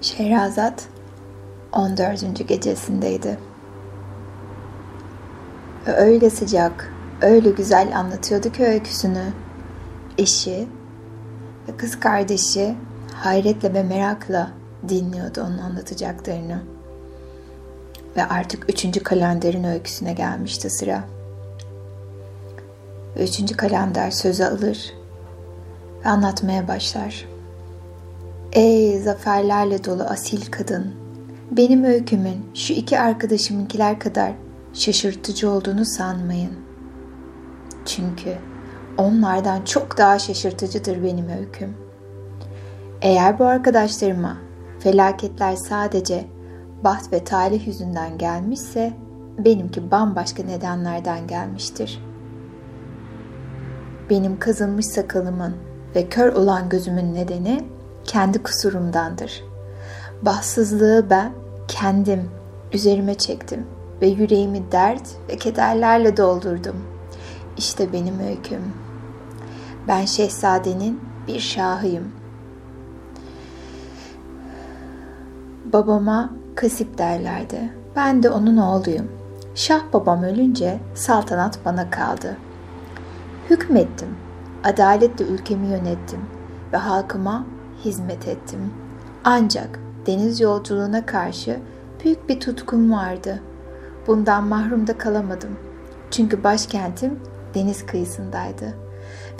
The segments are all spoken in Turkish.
Şehrazat 14. gecesindeydi. Ve öyle sıcak, öyle güzel anlatıyordu ki öyküsünü. Eşi ve kız kardeşi hayretle ve merakla dinliyordu onun anlatacaklarını. Ve artık üçüncü kalenderin öyküsüne gelmişti sıra. Ve üçüncü kalender sözü alır ve anlatmaya başlar. Ey zaferlerle dolu asil kadın! Benim öykümün şu iki arkadaşımınkiler kadar şaşırtıcı olduğunu sanmayın. Çünkü onlardan çok daha şaşırtıcıdır benim öyküm. Eğer bu arkadaşlarıma felaketler sadece baht ve talih yüzünden gelmişse benimki bambaşka nedenlerden gelmiştir. Benim kazınmış sakalımın ve kör olan gözümün nedeni kendi kusurumdandır. Bahtsızlığı ben kendim üzerime çektim ve yüreğimi dert ve kederlerle doldurdum. İşte benim öyküm. Ben şehzadenin bir şahıyım. Babama kasip derlerdi. Ben de onun oğluyum. Şah babam ölünce saltanat bana kaldı. Hükmettim. Adaletle ülkemi yönettim ve halkıma hizmet ettim. Ancak deniz yolculuğuna karşı büyük bir tutkum vardı. Bundan mahrum da kalamadım. Çünkü başkentim deniz kıyısındaydı.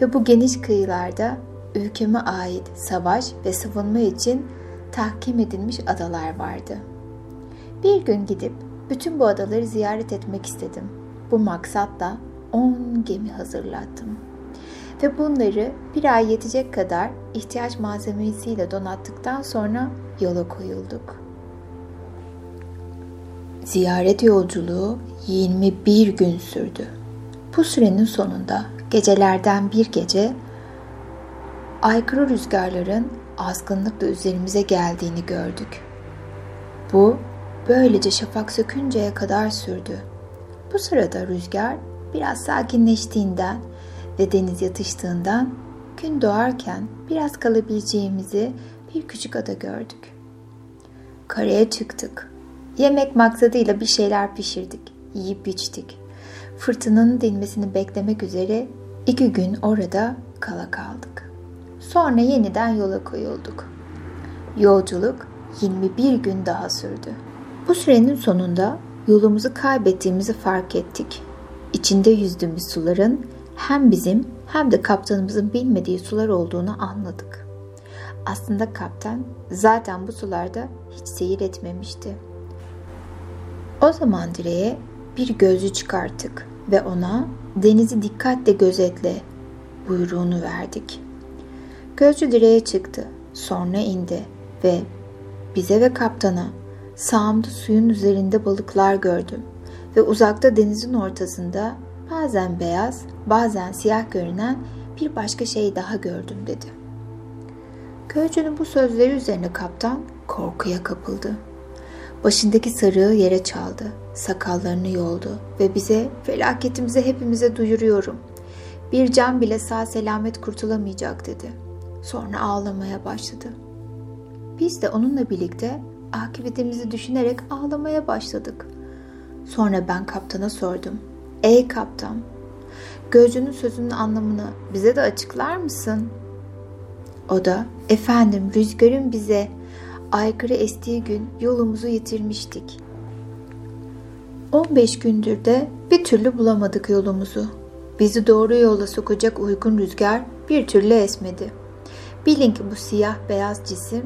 Ve bu geniş kıyılarda ülkeme ait savaş ve savunma için tahkim edilmiş adalar vardı. Bir gün gidip bütün bu adaları ziyaret etmek istedim. Bu maksatla 10 gemi hazırlattım ve bunları bir ay yetecek kadar ihtiyaç malzemesiyle donattıktan sonra yola koyulduk. Ziyaret yolculuğu 21 gün sürdü. Bu sürenin sonunda gecelerden bir gece aykırı rüzgarların azgınlıkla üzerimize geldiğini gördük. Bu böylece şafak sökünceye kadar sürdü. Bu sırada rüzgar biraz sakinleştiğinden ve deniz yatıştığından gün doğarken biraz kalabileceğimizi bir küçük ada gördük. Karaya çıktık. Yemek maksadıyla bir şeyler pişirdik. Yiyip içtik. Fırtınanın dinmesini beklemek üzere iki gün orada kala kaldık. Sonra yeniden yola koyulduk. Yolculuk 21 gün daha sürdü. Bu sürenin sonunda yolumuzu kaybettiğimizi fark ettik. İçinde yüzdüğümüz suların hem bizim hem de kaptanımızın bilmediği sular olduğunu anladık. Aslında kaptan zaten bu sularda hiç seyir etmemişti. O zaman direğe bir gözcü çıkarttık ve ona denizi dikkatle gözetle buyruğunu verdik. Gözcü direğe çıktı, sonra indi ve bize ve kaptana sağımda suyun üzerinde balıklar gördüm ve uzakta denizin ortasında bazen beyaz, bazen siyah görünen bir başka şey daha gördüm dedi. Gözcünün bu sözleri üzerine kaptan korkuya kapıldı. Başındaki sarığı yere çaldı, sakallarını yoldu ve bize felaketimizi hepimize duyuruyorum. Bir can bile sağ selamet kurtulamayacak dedi. Sonra ağlamaya başladı. Biz de onunla birlikte akıbetimizi düşünerek ağlamaya başladık. Sonra ben kaptana sordum. Ey kaptan, gözcünün sözünün anlamını bize de açıklar mısın? O da, efendim rüzgarın bize aykırı estiği gün yolumuzu yitirmiştik. 15 gündür de bir türlü bulamadık yolumuzu. Bizi doğru yola sokacak uygun rüzgar bir türlü esmedi. Bilin ki bu siyah beyaz cisim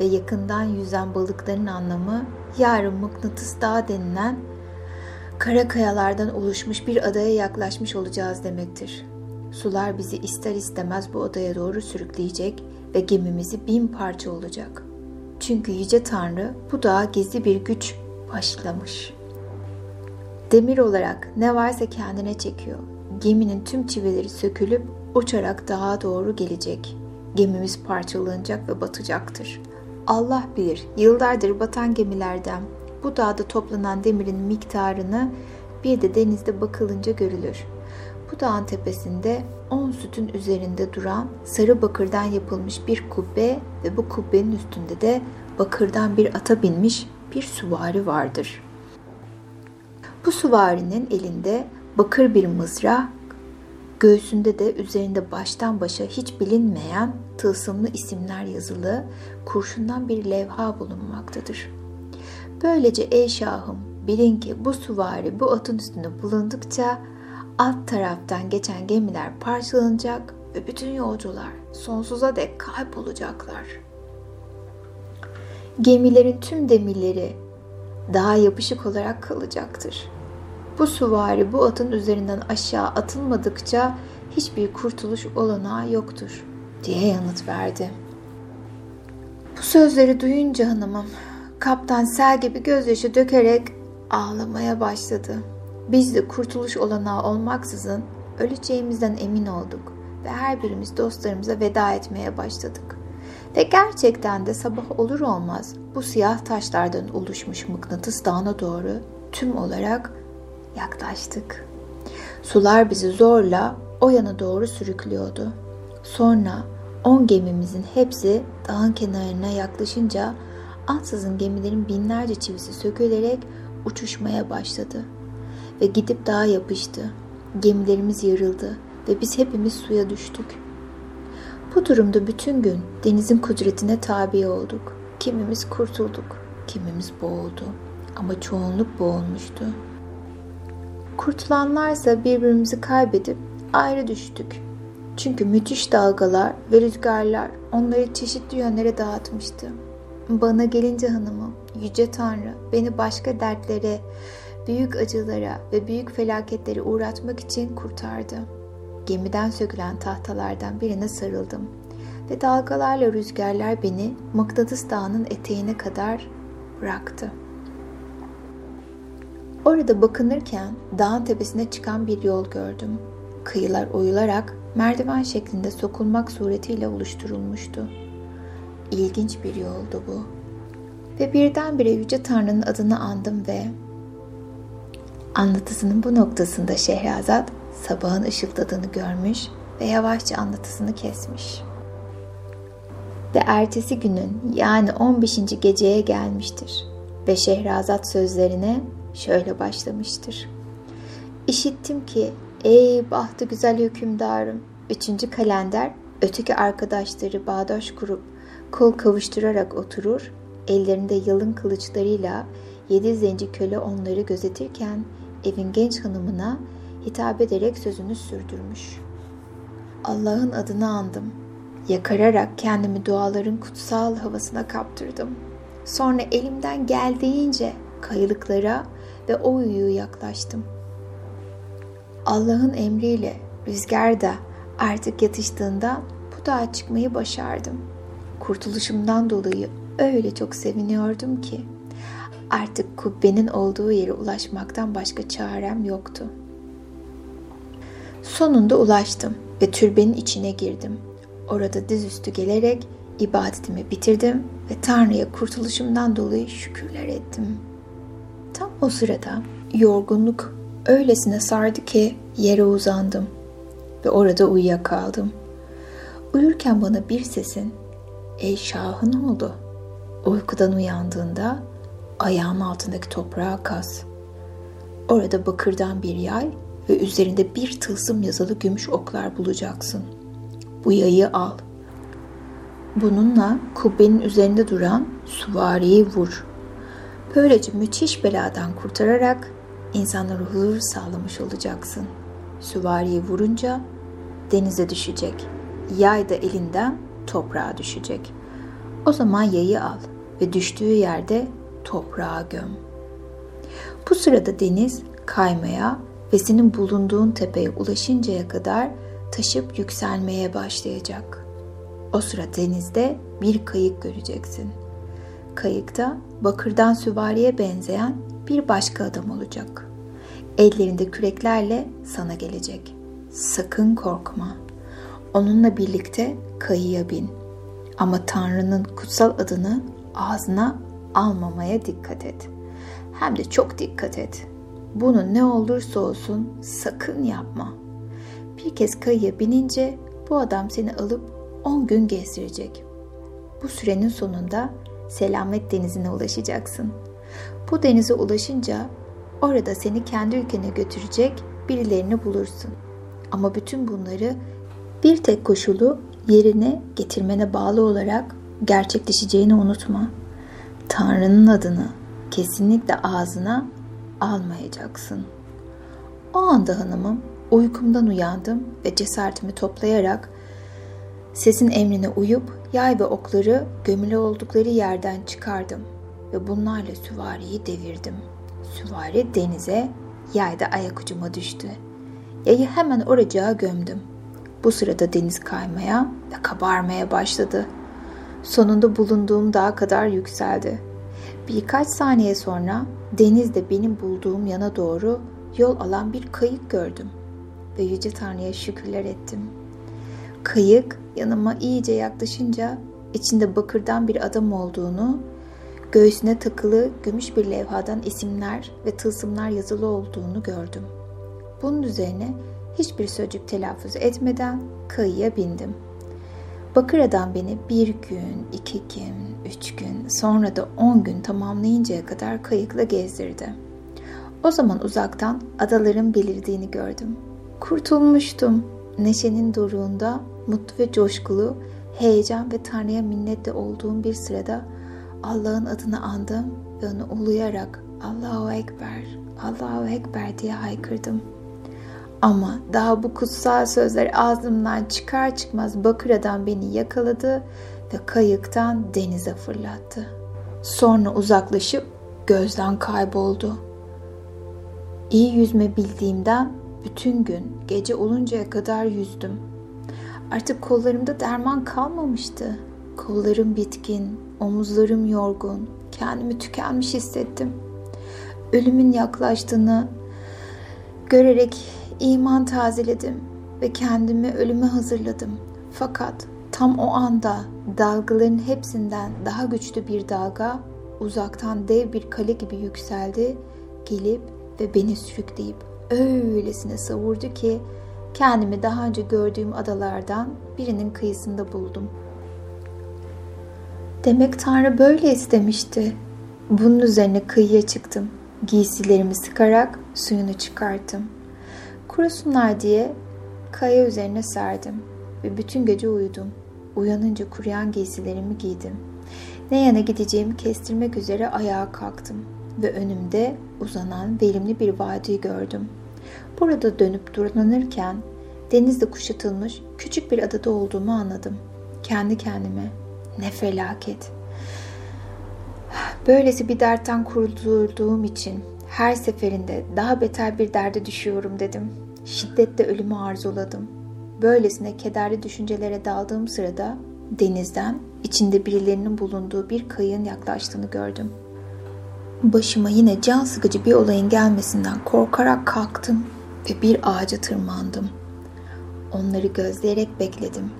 ve yakından yüzen balıkların anlamı yarın mıknatıs dağı denilen kara kayalardan oluşmuş bir adaya yaklaşmış olacağız demektir. Sular bizi ister istemez bu adaya doğru sürükleyecek ve gemimizi bin parça olacak. Çünkü Yüce Tanrı bu dağa gizli bir güç başlamış. Demir olarak ne varsa kendine çekiyor. Geminin tüm çivileri sökülüp uçarak dağa doğru gelecek. Gemimiz parçalanacak ve batacaktır. Allah bilir yıllardır batan gemilerden bu dağda toplanan demirin miktarını bir de denizde bakılınca görülür. Bu dağın tepesinde on sütün üzerinde duran sarı bakırdan yapılmış bir kubbe ve bu kubbenin üstünde de bakırdan bir ata binmiş bir süvari vardır. Bu süvarinin elinde bakır bir mızrak, göğsünde de üzerinde baştan başa hiç bilinmeyen tılsımlı isimler yazılı kurşundan bir levha bulunmaktadır. Böylece ey şahım bilin ki bu süvari bu atın üstünde bulundukça alt taraftan geçen gemiler parçalanacak ve bütün yolcular sonsuza dek kaybolacaklar. Gemilerin tüm demirleri daha yapışık olarak kalacaktır. Bu süvari bu atın üzerinden aşağı atılmadıkça hiçbir kurtuluş olanağı yoktur diye yanıt verdi. Bu sözleri duyunca hanımım kaptan sel gibi gözyaşı dökerek ağlamaya başladı. Biz de kurtuluş olanağı olmaksızın öleceğimizden emin olduk ve her birimiz dostlarımıza veda etmeye başladık. Ve gerçekten de sabah olur olmaz bu siyah taşlardan oluşmuş mıknatıs dağına doğru tüm olarak yaklaştık. Sular bizi zorla o yana doğru sürüklüyordu. Sonra on gemimizin hepsi dağın kenarına yaklaşınca ansızın gemilerin binlerce çivisi sökülerek uçuşmaya başladı. Ve gidip dağa yapıştı. Gemilerimiz yarıldı ve biz hepimiz suya düştük. Bu durumda bütün gün denizin kudretine tabi olduk. Kimimiz kurtulduk, kimimiz boğuldu. Ama çoğunluk boğulmuştu. Kurtulanlarsa birbirimizi kaybedip ayrı düştük. Çünkü müthiş dalgalar ve rüzgarlar onları çeşitli yönlere dağıtmıştı. Bana gelince hanımım, Yüce Tanrı beni başka dertlere, büyük acılara ve büyük felaketlere uğratmak için kurtardı. Gemiden sökülen tahtalardan birine sarıldım ve dalgalarla rüzgarlar beni Mıknatıs Dağı'nın eteğine kadar bıraktı. Orada bakınırken dağın tepesine çıkan bir yol gördüm. Kıyılar oyularak merdiven şeklinde sokulmak suretiyle oluşturulmuştu. İlginç bir yoldu bu. Ve birdenbire Yüce Tanrı'nın adını andım ve anlatısının bu noktasında Şehrazat sabahın ışıldadığını görmüş ve yavaşça anlatısını kesmiş. Ve ertesi günün yani 15. geceye gelmiştir ve Şehrazat sözlerine şöyle başlamıştır. İşittim ki ey bahtı güzel hükümdarım, üçüncü kalender öteki arkadaşları bağdaş kurup kol kavuşturarak oturur, ellerinde yalın kılıçlarıyla yedi zenci köle onları gözetirken evin genç hanımına hitap ederek sözünü sürdürmüş. Allah'ın adını andım. Yakararak kendimi duaların kutsal havasına kaptırdım. Sonra elimden geldiğince kayalıklara ve o uyuyu yaklaştım. Allah'ın emriyle rüzgar da artık yatıştığında bu dağa çıkmayı başardım. Kurtuluşumdan dolayı öyle çok seviniyordum ki artık kubbenin olduğu yere ulaşmaktan başka çarem yoktu. Sonunda ulaştım ve türbenin içine girdim. Orada dizüstü gelerek ibadetimi bitirdim ve Tanrı'ya kurtuluşumdan dolayı şükürler ettim. Tam o sırada yorgunluk öylesine sardı ki yere uzandım ve orada uyuyakaldım. Uyurken bana bir sesin ''Ey şahın oldu. Uykudan uyandığında ayağım altındaki toprağa kaz. Orada bakırdan bir yay ve üzerinde bir tılsım yazılı gümüş oklar bulacaksın. Bu yayı al. Bununla kubbenin üzerinde duran suvariyi vur. Böylece müthiş beladan kurtararak insanlara huzur sağlamış olacaksın. Süvariyi vurunca denize düşecek. Yay da elinden toprağa düşecek. O zaman yayı al ve düştüğü yerde toprağa göm. Bu sırada deniz kaymaya ve senin bulunduğun tepeye ulaşıncaya kadar taşıp yükselmeye başlayacak. O sıra denizde bir kayık göreceksin. Kayıkta bakırdan süvariye benzeyen bir başka adam olacak. Ellerinde küreklerle sana gelecek. Sakın korkma. Onunla birlikte kayıya bin. Ama Tanrı'nın kutsal adını ağzına almamaya dikkat et. Hem de çok dikkat et. Bunu ne olursa olsun sakın yapma. Bir kez kayıya binince bu adam seni alıp 10 gün gezdirecek. Bu sürenin sonunda Selamet Denizi'ne ulaşacaksın. Bu denize ulaşınca orada seni kendi ülkene götürecek birilerini bulursun. Ama bütün bunları bir tek koşulu yerine getirmene bağlı olarak gerçekleşeceğini unutma. Tanrı'nın adını kesinlikle ağzına almayacaksın. O anda hanımım uykumdan uyandım ve cesaretimi toplayarak sesin emrine uyup yay ve okları gömülü oldukları yerden çıkardım ve bunlarla süvariyi devirdim. Süvari denize, yay da ayak ucuma düştü. Yayı hemen oracığa gömdüm. Bu sırada deniz kaymaya ve kabarmaya başladı. Sonunda bulunduğum dağa kadar yükseldi. Birkaç saniye sonra denizde benim bulduğum yana doğru yol alan bir kayık gördüm ve Yüce Tanrı'ya şükürler ettim. Kayık yanıma iyice yaklaşınca içinde bakırdan bir adam olduğunu, göğsüne takılı gümüş bir levhadan isimler ve tılsımlar yazılı olduğunu gördüm. Bunun üzerine hiçbir sözcük telaffuz etmeden kayıya bindim. Bakır adam beni bir gün, iki gün, üç gün, sonra da on gün tamamlayıncaya kadar kayıkla gezdirdi. O zaman uzaktan adaların belirdiğini gördüm. Kurtulmuştum. Neşenin doruğunda mutlu ve coşkulu, heyecan ve Tanrı'ya minnetle olduğum bir sırada Allah'ın adını andım ve onu uluyarak Allahu Ekber, Allahu Ekber diye haykırdım. Ama daha bu kutsal sözler ağzımdan çıkar çıkmaz bakır adam beni yakaladı ve kayıktan denize fırlattı. Sonra uzaklaşıp gözden kayboldu. İyi yüzme bildiğimden bütün gün gece oluncaya kadar yüzdüm. Artık kollarımda derman kalmamıştı. Kollarım bitkin, omuzlarım yorgun, kendimi tükenmiş hissettim. Ölümün yaklaştığını görerek iman tazeledim ve kendimi ölüme hazırladım. Fakat tam o anda dalgaların hepsinden daha güçlü bir dalga uzaktan dev bir kale gibi yükseldi, gelip ve beni sürükleyip öylesine savurdu ki kendimi daha önce gördüğüm adalardan birinin kıyısında buldum. Demek Tanrı böyle istemişti. Bunun üzerine kıyıya çıktım. Giysilerimi sıkarak suyunu çıkarttım. Kurusunlar diye kaya üzerine serdim ve bütün gece uyudum. Uyanınca kuruyan giysilerimi giydim. Ne yana gideceğimi kestirmek üzere ayağa kalktım ve önümde uzanan verimli bir vadi gördüm. Burada dönüp dolanırken denizde kuşatılmış küçük bir adada olduğumu anladım. Kendi kendime ne felaket. Böylesi bir dertten kurtulduğum için her seferinde daha beter bir derde düşüyorum dedim. Şiddetle ölümü arzuladım. Böylesine kederli düşüncelere daldığım sırada denizden içinde birilerinin bulunduğu bir kayığın yaklaştığını gördüm. Başıma yine can sıkıcı bir olayın gelmesinden korkarak kalktım ve bir ağaca tırmandım. Onları gözleyerek bekledim.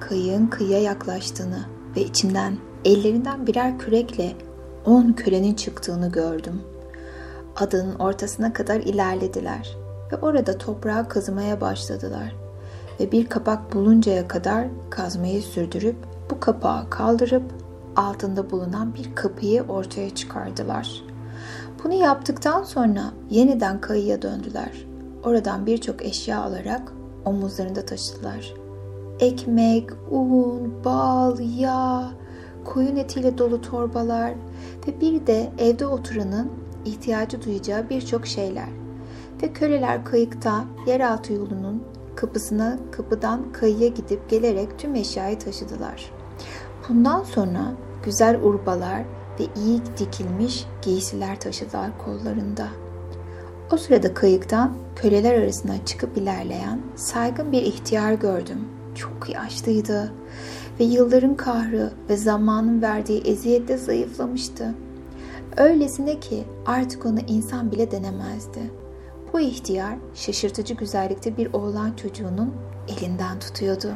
Kayığın kıyıya yaklaştığını ve içinden ellerinden birer kürekle on kölenin çıktığını gördüm. Adanın ortasına kadar ilerlediler ve orada toprağa kazımaya başladılar ve bir kapak buluncaya kadar kazmayı sürdürüp bu kapağı kaldırıp altında bulunan bir kapıyı ortaya çıkardılar. Bunu yaptıktan sonra yeniden kayıya döndüler. Oradan birçok eşya alarak omuzlarında taşıdılar. Ekmek, un, bal, yağ, koyun etiyle dolu torbalar ve bir de evde oturanın ihtiyacı duyacağı birçok şeyler. Ve köleler kayıkta yeraltı yolunun kapısına kapıdan kayıya gidip gelerek tüm eşyayı taşıdılar. Bundan sonra güzel urbalar ve iyi dikilmiş giysiler taşıdılar kollarında. O sırada kayıktan köleler arasına çıkıp ilerleyen saygın bir ihtiyar gördüm. Çok yaşlıydı ve yılların kahrı ve zamanın verdiği eziyetle zayıflamıştı. Öylesine ki artık onu insan bile denemezdi. Bu ihtiyar şaşırtıcı güzellikte bir oğlan çocuğunun elinden tutuyordu.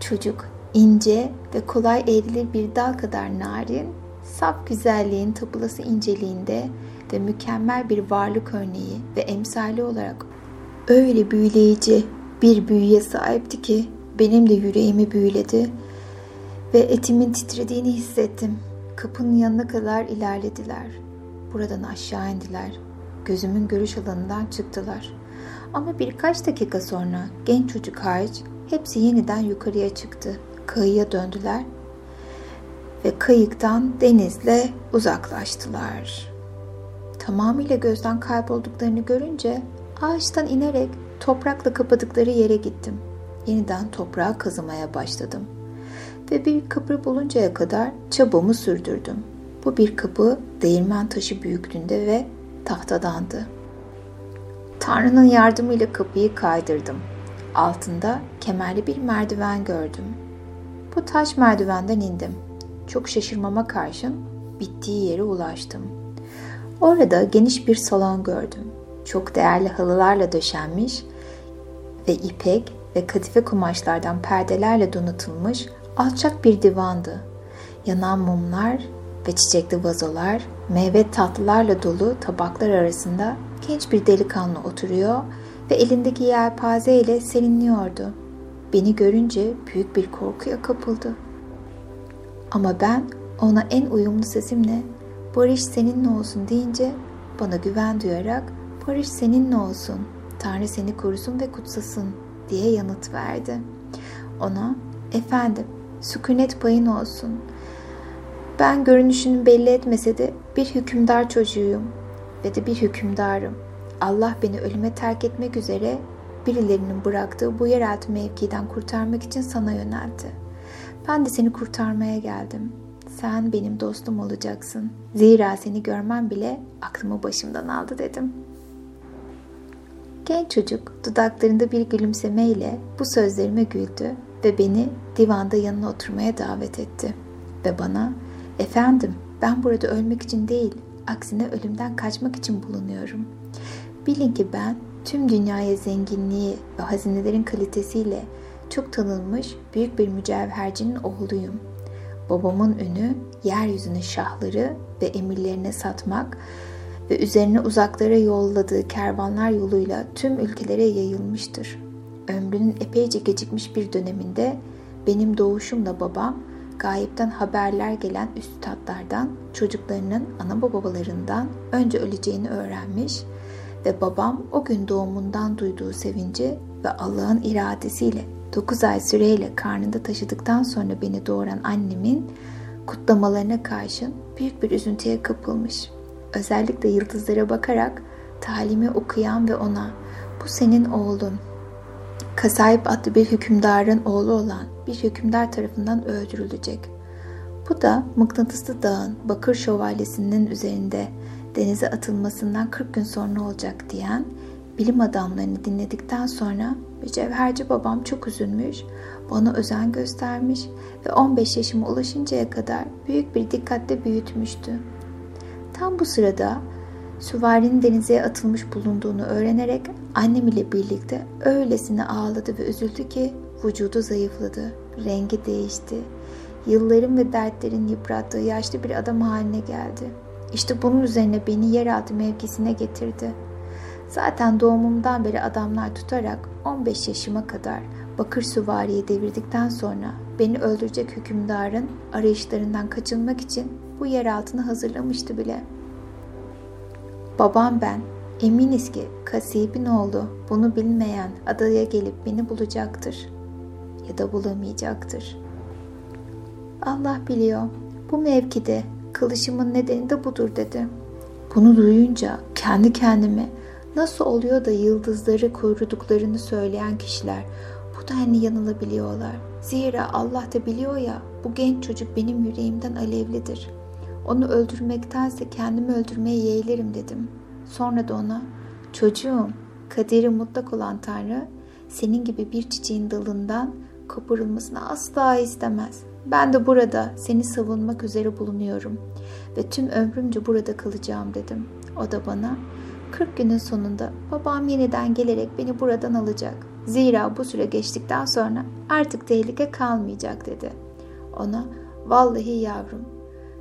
Çocuk ince ve kolay eğrilir bir dal kadar narin, saf güzelliğin tapılası inceliğinde ve mükemmel bir varlık örneği ve emsali olarak öyle büyüleyici bir büyüye sahipti ki benim de yüreğimi büyüledi ve etimin titrediğini hissettim. Kapının yanına kadar ilerlediler. Buradan aşağı indiler. Gözümün görüş alanından çıktılar. Ama birkaç dakika sonra genç çocuk hariç hepsi yeniden yukarıya çıktı. Kayıya döndüler ve kayıktan denizle uzaklaştılar. Tamamıyla gözden kaybolduklarını görünce ağaçtan inerek toprakla kapadıkları yere gittim. Yeniden toprağa kazımaya başladım. Ve bir kapı buluncaya kadar çabamı sürdürdüm. Bu bir kapı değirmen taşı büyüklüğünde ve tahtadandı. Tanrı'nın yardımıyla kapıyı kaydırdım. Altında kemerli bir merdiven gördüm. Bu taş merdivenden indim. Çok şaşırmama karşın bittiği yere ulaştım. Orada geniş bir salon gördüm. Çok değerli halılarla döşenmiş ve ipek ve kadife kumaşlardan perdelerle donatılmış alçak bir divandı. Yanan mumlar ve çiçekli vazolar, meyve tatlılarla dolu tabaklar arasında genç bir delikanlı oturuyor ve elindeki yelpaze ile serinliyordu. Beni görünce büyük bir korkuya kapıldı. Ama ben ona en uyumlu sesimle barış seninle olsun deyince bana güven duyarak barış seninle olsun, Tanrı seni korusun ve kutsasın diye yanıt verdi. Ona efendim sükunet payın olsun. Ben görünüşünü belli etmese de bir hükümdar çocuğuyum ve de bir hükümdarım. Allah beni ölüme terk etmek üzere birilerinin bıraktığı bu yeraltı mevkiden kurtarmak için sana yöneldi. Ben de seni kurtarmaya geldim. Sen benim dostum olacaksın. Zira seni görmem bile aklımı başımdan aldı dedim. Genç çocuk dudaklarında bir gülümsemeyle bu sözlerime güldü ve beni divanda yanına oturmaya davet etti. Ve bana, efendim ben burada ölmek için değil, aksine ölümden kaçmak için bulunuyorum. Bilin ki ben tüm dünyaya zenginliği ve hazinelerin kalitesiyle çok tanınmış büyük bir mücevhercinin oğluyum. Babamın ünü yeryüzünün şahları ve emirlerine satmak ve üzerine uzaklara yolladığı kervanlar yoluyla tüm ülkelere yayılmıştır. Ömrünün epeyce gecikmiş bir döneminde benim doğuşumla babam gayipten haberler gelen üstadlardan çocuklarının ana babalarından önce öleceğini öğrenmiş ve babam o gün doğumundan duyduğu sevinci ve Allah'ın iradesiyle 9 ay süreyle karnında taşıdıktan sonra beni doğuran annemin kutlamalarına karşın büyük bir üzüntüye kapılmış. Özellikle yıldızlara bakarak talimi okuyan ve ona bu senin oğlun. Kasayip adlı bir hükümdarın oğlu olan bir hükümdar tarafından öldürülecek. Bu da Mıknatıslı Dağ'ın Bakır Şövalyesi'nin üzerinde denize atılmasından 40 gün sonra olacak diyen bilim adamlarını dinledikten sonra mücevherci babam çok üzülmüş, bana özen göstermiş ve 15 yaşıma ulaşıncaya kadar büyük bir dikkatle büyütmüştü. Tam bu sırada süvarinin denize atılmış bulunduğunu öğrenerek annem ile birlikte öylesine ağladı ve üzüldü ki vücudu zayıfladı, rengi değişti. Yılların ve dertlerin yıprattığı yaşlı bir adam haline geldi. İşte bunun üzerine beni yeraltı mevkisine getirdi. Zaten doğumumdan beri adamlar tutarak 15 yaşıma kadar Bakır Süvari'yi devirdikten sonra beni öldürecek hükümdarın arayışlarından kaçınmak için bu yer altını hazırlamıştı bile. Babam ben eminiz ki kasibin oğlu bunu bilmeyen adaya gelip beni bulacaktır ya da bulamayacaktır. Allah biliyor bu mevkide kılışımın nedeni de budur dedi. Bunu duyunca kendi kendime nasıl oluyor da yıldızları koruduklarını söyleyen kişiler bu denli yanılabiliyorlar. Zira Allah da biliyor ya bu genç çocuk benim yüreğimden alevlidir. Onu öldürmektense kendimi öldürmeye yeğlerim dedim. Sonra da ona çocuğum kaderi mutlak olan Tanrı senin gibi bir çiçeğin dalından koparılmasını asla istemez. Ben de burada seni savunmak üzere bulunuyorum ve tüm ömrümce burada kalacağım dedim. O da bana 40 günün sonunda babam yeniden gelerek beni buradan alacak. Zira bu süre geçtikten sonra artık tehlike kalmayacak dedi. Ona vallahi yavrum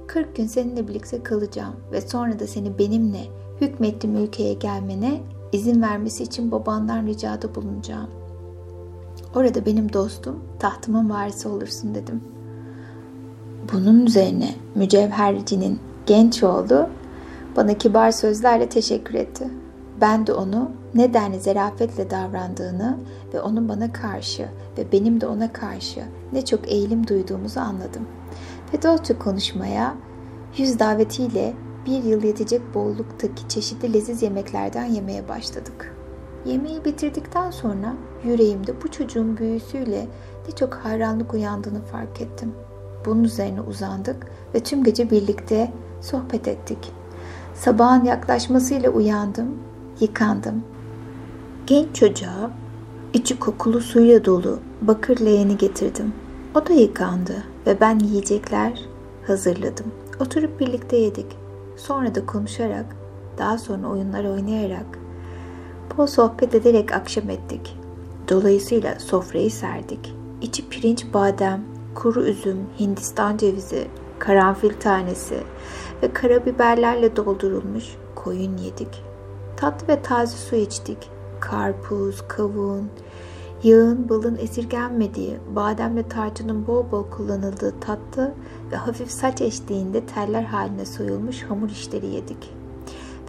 40 gün seninle birlikte kalacağım ve sonra da seni benimle hükmettiğim ülkeye gelmene izin vermesi için babandan ricada bulunacağım. Orada benim dostum, tahtımın varisi olursun dedim. Bunun üzerine mücevhercinin genç oğlu bana kibar sözlerle teşekkür etti. Ben de onu nedenli zerafetle davrandığını ve onun bana karşı ve benim de ona karşı ne çok eğilim duyduğumuzu anladım. Ve dostça konuşmaya yüz davetiyle bir yıl yetecek bolluktaki çeşitli leziz yemeklerden yemeye başladık. Yemeği bitirdikten sonra yüreğimde bu çocuğun büyüsüyle ne çok hayranlık uyandığını fark ettim. Bunun üzerine uzandık ve tüm gece birlikte sohbet ettik. Sabahın yaklaşmasıyla uyandım, yıkandım. Genç çocuğa içi kokulu suyla dolu bakır leğeni getirdim. O da yıkandı ve ben yiyecekler hazırladım. Oturup birlikte yedik. Sonra da konuşarak, daha sonra oyunlar oynayarak, bol sohbet ederek akşam ettik. Dolayısıyla sofrayı serdik. İçi pirinç, badem, kuru üzüm, hindistan cevizi, karanfil tanesi ve karabiberlerle doldurulmuş koyun yedik. Tatlı ve taze su içtik. Karpuz, kavun, yağın, balın esirgenmediği, bademle tarçının bol bol kullanıldığı tatlı ve hafif saç eşliğinde teller haline soyulmuş hamur işleri yedik.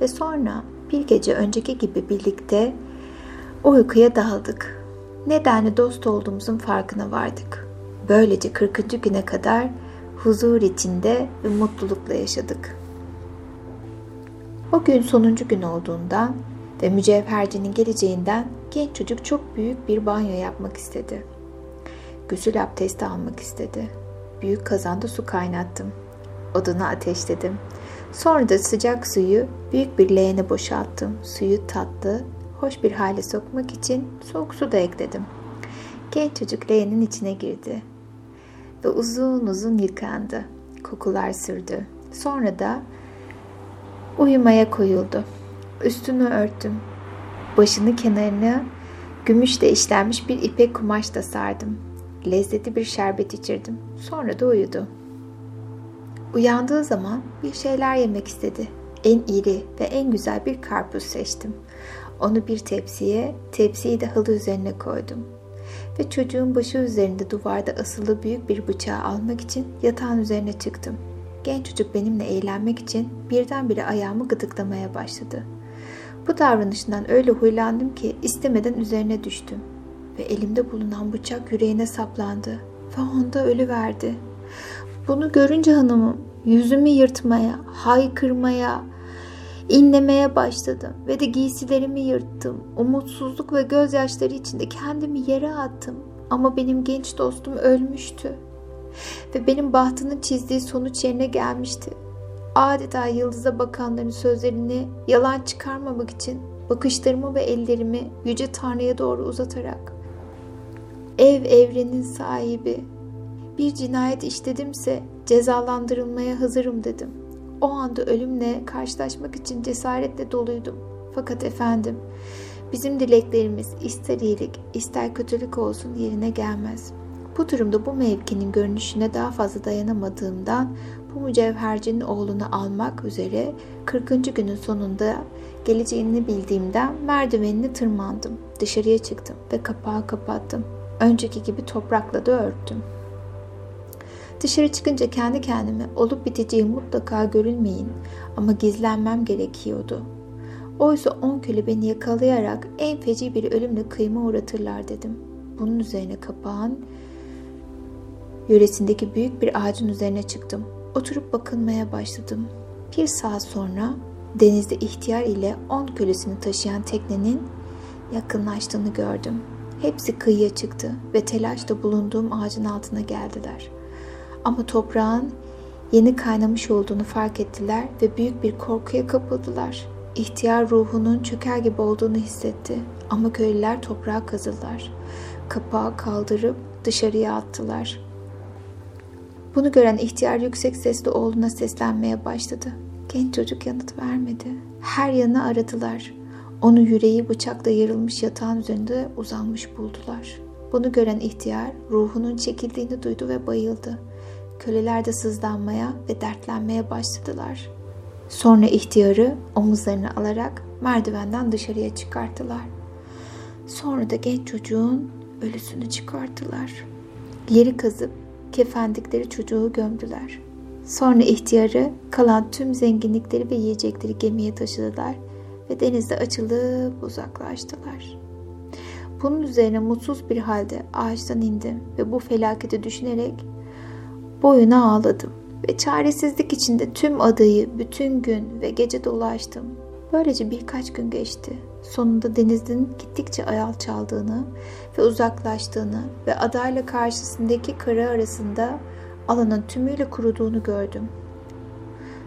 Ve sonra bir gece önceki gibi birlikte uykuya daldık. Nedenle dost olduğumuzun farkına vardık. Böylece 40. güne kadar huzur içinde ve mutlulukla yaşadık. O gün sonuncu gün olduğundan ve mücevhercinin geleceğinden genç çocuk çok büyük bir banyo yapmak istedi. Gusül abdesti almak istedi. Büyük kazanda su kaynattım. Odunu ateşledim. Sonra da sıcak suyu büyük bir leğene boşalttım. Suyu tatlı, hoş bir hale sokmak için soğuk su da ekledim. Genç çocuk leğenin içine girdi ve uzun uzun yıkandı. Kokular sürdü. Sonra da uyumaya koyuldu. Üstünü örttüm. Başını kenarına gümüşle işlenmiş bir ipek kumaş da sardım. Lezzetli bir şerbet içirdim. Sonra da uyudu. Uyandığı zaman bir şeyler yemek istedi. En iri ve en güzel bir karpuz seçtim. Onu bir tepsiye, tepsiyi de halı üzerine koydum ve çocuğun başı üzerinde duvarda asılı büyük bir bıçağı almak için yatağın üzerine çıktım. Genç çocuk benimle eğlenmek için birdenbire ayağımı gıdıklamaya başladı. Bu davranışından öyle huylandım ki istemeden üzerine düştüm ve elimde bulunan bıçak yüreğine saplandı ve onda ölü verdi. Bunu görünce hanımım yüzümü yırtmaya, haykırmaya, İnlemeye başladım ve de giysilerimi yırttım. Umutsuzluk ve gözyaşları içinde kendimi yere attım. Ama benim genç dostum ölmüştü. Ve benim bahtının çizdiği sonuç yerine gelmişti. Adeta yıldıza bakanların sözlerini yalan çıkarmamak için bakışlarımı ve ellerimi Yüce Tanrı'ya doğru uzatarak ev evrenin sahibi bir cinayet işledimse cezalandırılmaya hazırım dedim. O anda ölümle karşılaşmak için cesaretle doluydum. Fakat efendim, bizim dileklerimiz ister iyilik ister kötülük olsun yerine gelmez. Bu durumda bu mevkinin görünüşüne daha fazla dayanamadığımdan bu mücevhercinin oğlunu almak üzere 40. günün sonunda geleceğini bildiğimden merdivenini tırmandım. Dışarıya çıktım ve kapağı kapattım. Önceki gibi toprakla da örttüm. Dışarı çıkınca kendi kendime olup biteceği mutlaka görülmeyin ama gizlenmem gerekiyordu. Oysa on köle beni yakalayarak en feci bir ölümle kıyma uğratırlar dedim. Bunun üzerine kapağın yöresindeki büyük bir ağacın üzerine çıktım. Oturup bakınmaya başladım. Bir saat sonra denizde ihtiyar ile on kölesini taşıyan teknenin yakınlaştığını gördüm. Hepsi kıyıya çıktı ve telaşla bulunduğum ağacın altına geldiler. Ama toprağın yeni kaynamış olduğunu fark ettiler ve büyük bir korkuya kapıldılar. İhtiyar ruhunun çöker gibi olduğunu hissetti ama köylüler toprağa kazıdılar. Kapağı kaldırıp dışarıya attılar. Bunu gören ihtiyar yüksek sesle oğluna seslenmeye başladı. Genç çocuk yanıt vermedi. Her yanı aradılar. Onu yüreği bıçakla yarılmış yatağın üzerinde uzanmış buldular. Bunu gören ihtiyar ruhunun çekildiğini duydu ve bayıldı. Köleler de sızlanmaya ve dertlenmeye başladılar. Sonra ihtiyarı omuzlarını alarak merdivenden dışarıya çıkarttılar. Sonra da genç çocuğun ölüsünü çıkarttılar. Yeri kazıp kefendikleri çocuğu gömdüler. Sonra ihtiyarı kalan tüm zenginlikleri ve yiyecekleri gemiye taşıdılar ve denizde açılıp uzaklaştılar. Bunun üzerine mutsuz bir halde ağaçtan indim ve bu felaketi düşünerek boyuna ağladım ve çaresizlik içinde tüm adayı bütün gün ve gece dolaştım. Böylece birkaç gün geçti. Sonunda denizin gittikçe ayal çaldığını ve uzaklaştığını ve adayla karşısındaki kara arasında alanın tümüyle kuruduğunu gördüm.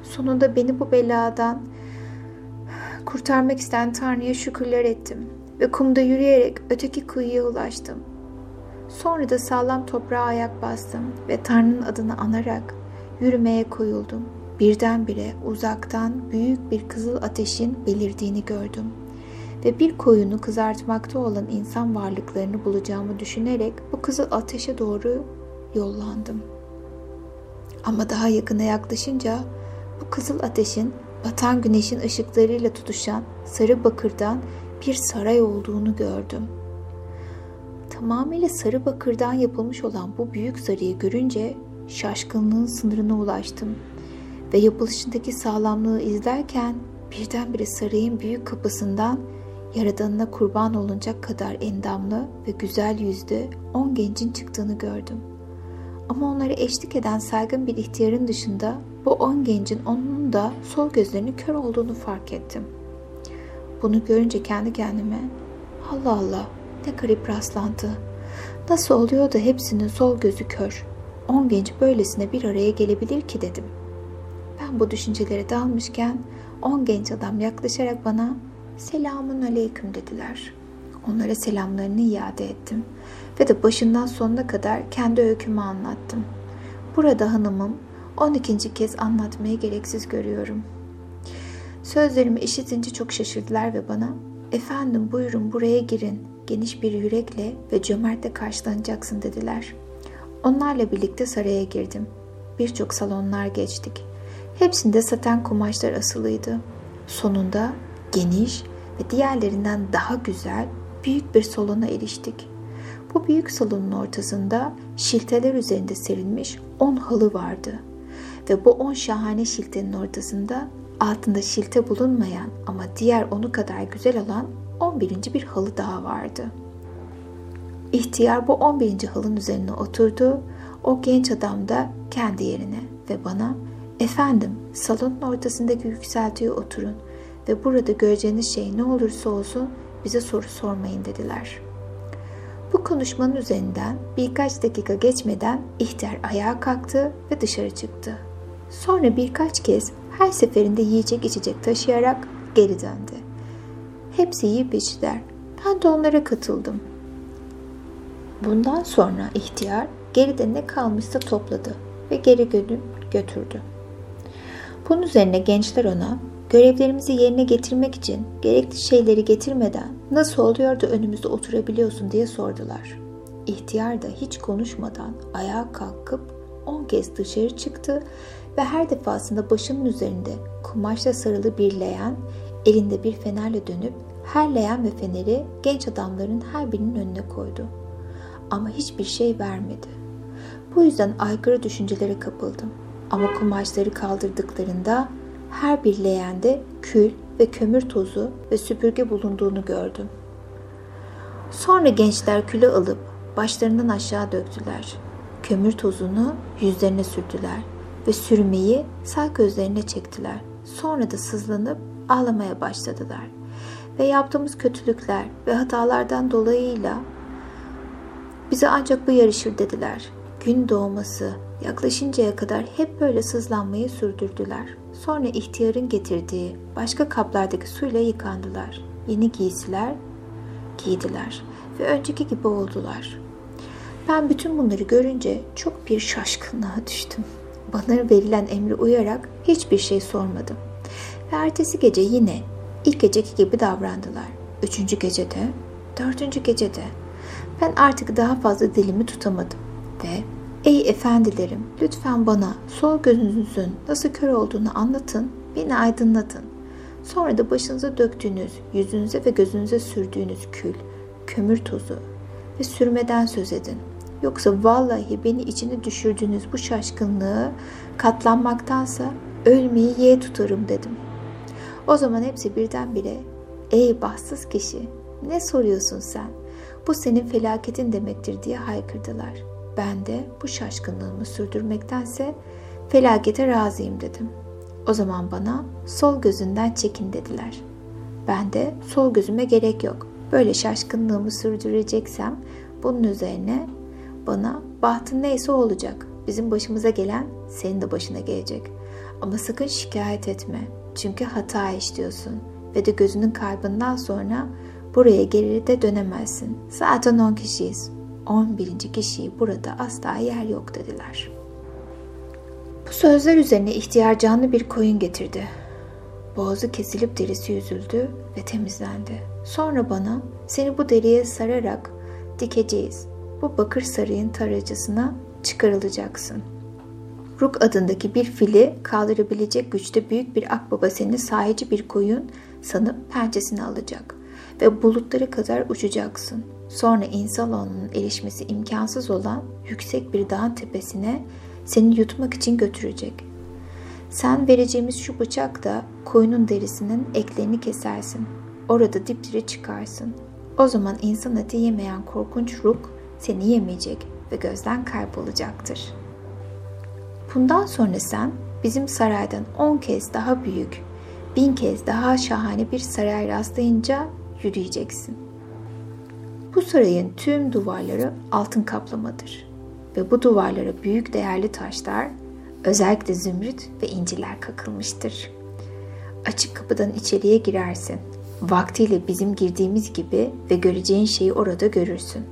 Sonunda beni bu beladan kurtarmak isteyen Tanrı'ya şükürler ettim ve kumda yürüyerek öteki kıyıya ulaştım. Sonra da sağlam toprağa ayak bastım ve Tanrı'nın adını anarak yürümeye koyuldum. Birdenbire uzaktan büyük bir kızıl ateşin belirdiğini gördüm ve bir koyunu kızartmakta olan insan varlıklarını bulacağımı düşünerek bu kızıl ateşe doğru yollandım. Ama daha yakına yaklaşınca bu kızıl ateşin batan güneşin ışıklarıyla tutuşan sarı bakırdan bir saray olduğunu gördüm. Tamamıyla sarı bakırdan yapılmış olan bu büyük sarayı görünce şaşkınlığın sınırına ulaştım ve yapılışındaki sağlamlığı izlerken birdenbire sarayın büyük kapısından Yaradanına kurban olunacak kadar endamlı ve güzel yüzlü on gencin çıktığını gördüm. Ama onlara eşlik eden saygın bir ihtiyarın dışında bu on gencin onun da sol gözlerinin kör olduğunu fark ettim. Bunu görünce kendi kendime Allah Allah ne garip rastlantı. Nasıl oluyor da hepsinin sol gözü kör? On genç böylesine bir araya gelebilir ki dedim. Ben bu düşüncelere dalmışken on genç adam yaklaşarak bana selamun aleyküm dediler. Onlara selamlarını iade ettim ve de başından sonuna kadar kendi öykümü anlattım. Burada hanımım 12. kez anlatmayı gereksiz görüyorum. Sözlerimi işitince çok şaşırdılar ve bana efendim buyurun buraya girin geniş bir yürekle ve cömertle karşılanacaksın dediler. Onlarla birlikte saraya girdim. Birçok salonlar geçtik. Hepsinde saten kumaşlar asılıydı. Sonunda geniş ve diğerlerinden daha güzel büyük bir salona eriştik. Bu büyük salonun ortasında şilteler üzerinde serilmiş on halı vardı. Ve bu on şahane şiltenin ortasında altında şilte bulunmayan ama diğer onu kadar güzel olan on birinci bir halı daha vardı. İhtiyar bu on birinci halın üzerine oturdu. O genç adam da kendi yerine ve bana Efendim, salonun ortasındaki yükseltiye oturun ve burada göreceğiniz şey ne olursa olsun bize soru sormayın dediler. Bu konuşmanın üzerinden birkaç dakika geçmeden ihtiyar ayağa kalktı ve dışarı çıktı. Sonra birkaç kez her seferinde yiyecek içecek taşıyarak geri döndü. Hepsi yiyip içtiler. Ben de onlara katıldım. Bundan sonra ihtiyar geride ne kalmışsa topladı ve geri dönüp götürdü. Bunun üzerine gençler ona görevlerimizi yerine getirmek için gerekli şeyleri getirmeden nasıl oluyor da önümüzde oturabiliyorsun diye sordular. İhtiyar da hiç konuşmadan ayağa kalkıp on kez dışarı çıktı ve her defasında başının üzerinde kumaşla sarılı bir leğen, elinde bir fenerle dönüp her leğen ve feneri genç adamların her birinin önüne koydu. Ama hiçbir şey vermedi. Bu yüzden aykırı düşüncelere kapıldım. Ama kumaşları kaldırdıklarında her bir leğende kül ve kömür tozu ve süpürge bulunduğunu gördüm. Sonra gençler külü alıp başlarından aşağı döktüler. Kömür tozunu yüzlerine sürdüler ve sürmeyi sağ gözlerine çektiler. Sonra da sızlanıp ağlamaya başladılar. Ve yaptığımız kötülükler ve hatalardan dolayıyla bize ancak bu yarışır dediler. Gün doğması yaklaşıncaya kadar hep böyle sızlanmayı sürdürdüler. Sonra ihtiyarın getirdiği başka kaplardaki suyla yıkandılar. Yeni giysiler giydiler ve önceki gibi oldular. Ben bütün bunları görünce çok bir şaşkınlığa düştüm. Bana verilen emri uyarak hiçbir şey sormadım. Ve ertesi gece yine ilk geceki gibi davrandılar. Üçüncü gecede, dördüncü gecede. Ben artık daha fazla dilimi tutamadım ve Ey efendilerim, lütfen bana sol gözünüzün nasıl kör olduğunu anlatın, beni aydınlatın. Sonra da başınıza döktüğünüz, yüzünüze ve gözünüze sürdüğünüz kül, kömür tozu ve sürmeden söz edin. Yoksa vallahi beni içine düşürdüğünüz bu şaşkınlığı katlanmaktansa ölmeyi yeğe tutarım dedim. O zaman hepsi birdenbire ey bahtsız kişi ne soruyorsun sen? Bu senin felaketin demektir diye haykırdılar. Ben de bu şaşkınlığımı sürdürmektense felakete razıyım dedim. O zaman bana sol gözünden çekin dediler. Ben de sol gözüme gerek yok. Böyle şaşkınlığımı sürdüreceksem bunun üzerine bana bahtın neyse olacak. Bizim başımıza gelen senin de başına gelecek. Ama sakın şikayet etme. Çünkü hata işliyorsun. Ve de gözünün kaybından sonra buraya geri de dönemezsin. Zaten 10 kişiyiz. 11. kişiyi burada asla yer yok dediler. Bu sözler üzerine ihtiyar canlı bir koyun getirdi. Boğazı kesilip derisi yüzüldü ve temizlendi. Sonra bana seni bu deriye sararak dikeceğiz. Bu bakır sarayın taracısına çıkarılacaksın. Ruk adındaki bir fili kaldırabilecek güçte büyük bir akbaba seni sahici bir koyun sanıp pençesine alacak ve bulutları kadar uçacaksın. Sonra insanoğlunun erişmesi imkansız olan yüksek bir dağın tepesine seni yutmak için götürecek. Sen vereceğimiz şu bıçakla koyunun derisinin eklerini kesersin. Orada dipdiri çıkarsın. O zaman insan eti yemeyen korkunç Ruk seni yemeyecek ve gözden kaybolacaktır. Bundan sonra sen bizim saraydan on kez daha büyük, bin kez daha şahane bir saray rastlayınca yürüyeceksin. Bu sarayın tüm duvarları altın kaplamadır ve bu duvarlara büyük değerli taşlar, özellikle zümrüt ve inciler kakılmıştır. Açık kapıdan içeriye girersin. Vaktiyle bizim girdiğimiz gibi ve göreceğin şeyi orada görürsün.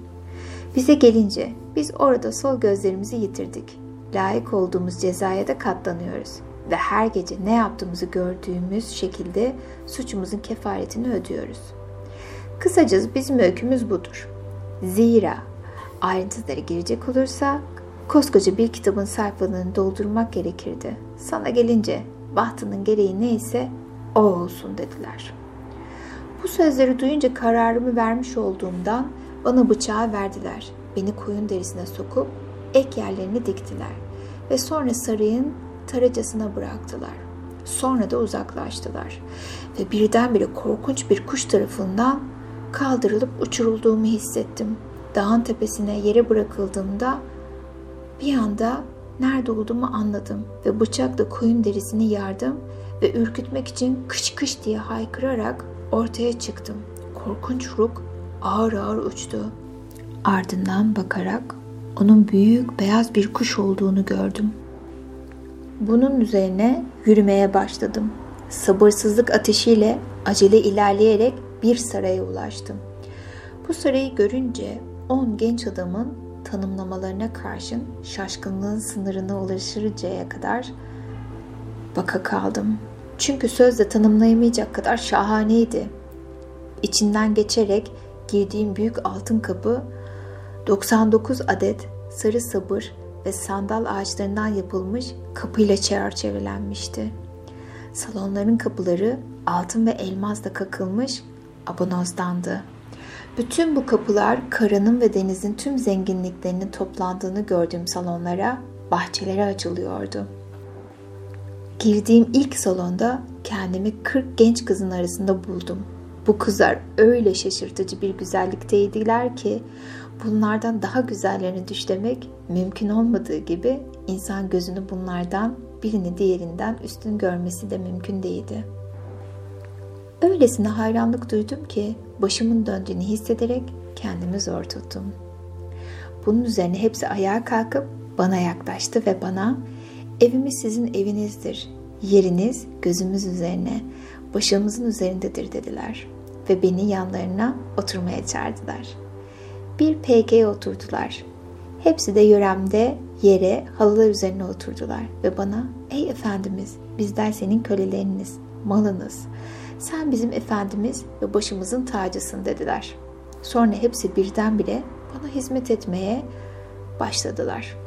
Bize gelince biz orada sol gözlerimizi yitirdik. Layık olduğumuz cezaya da katlanıyoruz ve her gece ne yaptığımızı gördüğümüz şekilde suçumuzun kefaretini ödüyoruz. Kısacası bizim öykümüz budur. Zira ayrıntılara girecek olursa koskoca bir kitabın sayfalarını doldurmak gerekirdi. Sana gelince bahtının gereği neyse o olsun dediler. Bu sözleri duyunca kararımı vermiş olduğumdan bana bıçağı verdiler. Beni koyun derisine sokup ek yerlerini diktiler ve sonra sarayın taracasına bıraktılar. Sonra da uzaklaştılar ve birdenbire korkunç bir kuş tarafından kaldırılıp uçurulduğumu hissettim. Dağın tepesine yere bırakıldığımda bir anda nerede olduğumu anladım ve bıçakla koyun derisini yardım ve ürkütmek için kış kış diye haykırarak ortaya çıktım. Korkunç Ruk ağır ağır uçtu. Ardından bakarak onun büyük beyaz bir kuş olduğunu gördüm. Bunun üzerine yürümeye başladım. Sabırsızlık ateşiyle acele ilerleyerek bir saraya ulaştım. Bu sarayı görünce on genç adamın tanımlamalarına karşın şaşkınlığın sınırına ulaşırcaya kadar baka kaldım. Çünkü sözle tanımlayamayacak kadar şahaneydi. İçinden geçerek girdiğim büyük altın kapı 99 adet sarı sabır ve sandal ağaçlarından yapılmış kapıyla çerçevelenmişti. Salonların kapıları altın ve elmasla kakılmış abonozdandı. Bütün bu kapılar karının ve denizin tüm zenginliklerinin toplandığını gördüğüm salonlara, bahçelere açılıyordu. Girdiğim ilk salonda kendimi 40 genç kızın arasında buldum. Bu kızlar öyle şaşırtıcı bir güzellikteydiler ki bunlardan daha güzellerini düşlemek mümkün olmadığı gibi insan gözünü bunlardan birini diğerinden üstün görmesi de mümkün değildi. Öylesine hayranlık duydum ki başımın döndüğünü hissederek kendimi zor tuttum. Bunun üzerine hepsi ayağa kalkıp bana yaklaştı ve bana evimiz sizin evinizdir. Yeriniz gözümüz üzerine, başımızın üzerindedir dediler ve beni yanlarına oturmaya çağırdılar. Bir PG oturdular. Hepsi de yöremde yere halılar üzerine oturdular ve bana ey efendimiz bizler senin köleleriniz, malınız. Sen bizim efendimiz ve başımızın tacısın dediler. Sonra hepsi birdenbire bana hizmet etmeye başladılar.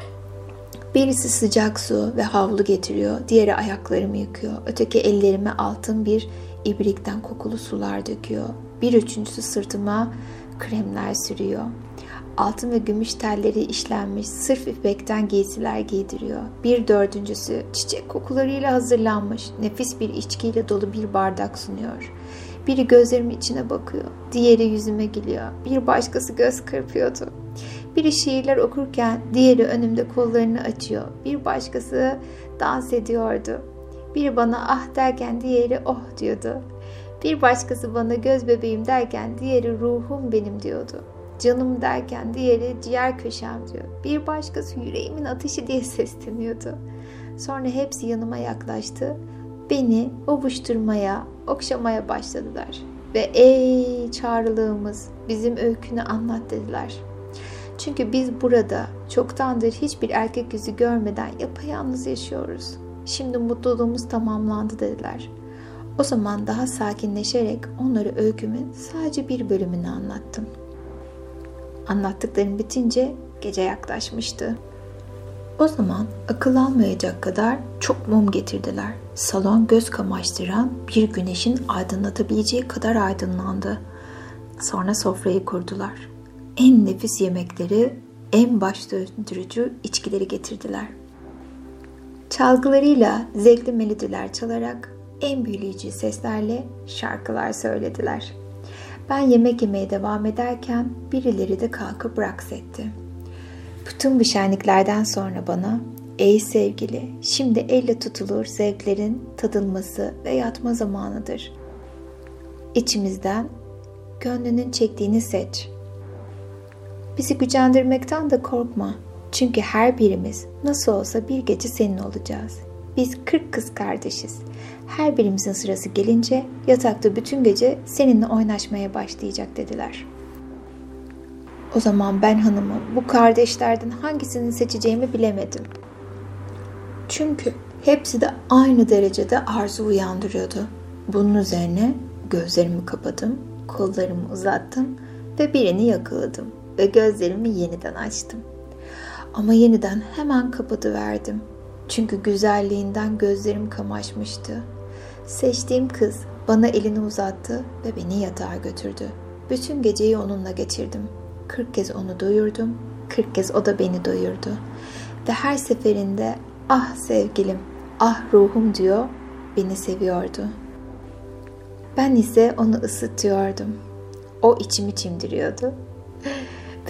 Birisi sıcak su ve havlu getiriyor, diğeri ayaklarımı yıkıyor, öteki ellerime altın bir ibrikten kokulu sular döküyor. Bir üçüncüsü sırtıma kremler sürüyor. Altın ve gümüş telleri işlenmiş sırf ipekten giysiler giydiriyor. Bir dördüncüsü çiçek kokularıyla hazırlanmış nefis bir içkiyle dolu bir bardak sunuyor. Biri gözlerimin içine bakıyor, diğeri yüzüme gülüyor, bir başkası göz kırpıyordu. Biri şiirler okurken diğeri önümde kollarını açıyor, bir başkası dans ediyordu. Biri bana ah derken diğeri oh diyordu. Bir başkası bana göz bebeğim derken diğeri ruhum benim diyordu. Canım derken diğeri ciğer köşem diyor. Bir başkası yüreğimin ateşi diye sesleniyordu. Sonra hepsi yanıma yaklaştı. Beni ovuşturmaya, okşamaya başladılar. Ve ey çağrılığımız bizim öykünü anlat dediler. Çünkü biz burada çoktandır hiçbir erkek yüzü görmeden yapayalnız yaşıyoruz. Şimdi mutluluğumuz tamamlandı dediler. O zaman daha sakinleşerek onlara öykümün sadece bir bölümünü anlattım. Anlattıklarım bitince gece yaklaşmıştı. O zaman akıl almayacak kadar çok mum getirdiler. Salon göz kamaştıran bir güneşin aydınlatabileceği kadar aydınlandı. Sonra sofrayı kurdular. En nefis yemekleri, en baş döndürücü içkileri getirdiler. Çalgılarıyla zevkli melodiler çalarak en büyüleyici seslerle şarkılar söylediler. Ben yemek yemeye devam ederken birileri de kalkıp raks etti. Bütün bu şenliklerden sonra bana Ey sevgili, şimdi elle tutulur zevklerin tadılması ve yatma zamanıdır. İçimizden gönlünün çektiğini seç. Bizi gücendirmekten de korkma. Çünkü her birimiz nasıl olsa bir gece senin olacağız. Biz kırk kız kardeşiz. Her birimizin sırası gelince yatakta bütün gece seninle oynaşmaya başlayacak dediler. O zaman ben hanımı bu kardeşlerden hangisini seçeceğimi bilemedim. Çünkü hepsi de aynı derecede arzu uyandırıyordu. Bunun üzerine gözlerimi kapadım, kollarımı uzattım ve birini yakaladım ve gözlerimi yeniden açtım. Ama yeniden hemen kapatıverdim. Çünkü güzelliğinden gözlerim kamaşmıştı. Seçtiğim kız bana elini uzattı ve beni yatağa götürdü. Bütün geceyi onunla geçirdim. Kırk kez onu doyurdum, kırk kez o da beni doyurdu. Ve her seferinde ah sevgilim, ah ruhum diyor, beni seviyordu. Ben ise onu ısıtıyordum. O içimi çimdiriyordu.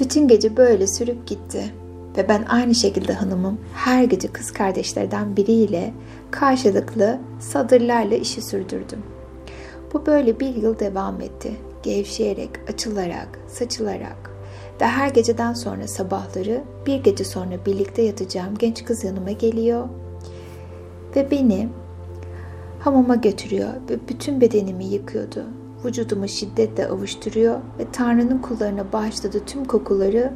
Bütün gece böyle sürüp gitti. Ve ben aynı şekilde hanımım her gece kız kardeşlerden biriyle karşılıklı sadırlarla işi sürdürdüm. Bu böyle bir yıl devam etti. Gevşeyerek, açılarak, saçılarak ve her geceden sonra sabahları bir gece sonra birlikte yatacağım genç kız yanıma geliyor ve beni hamama götürüyor ve bütün bedenimi yıkıyordu. Vücudumu şiddetle avuşturuyor ve Tanrı'nın kullarına bağışladığı tüm kokuları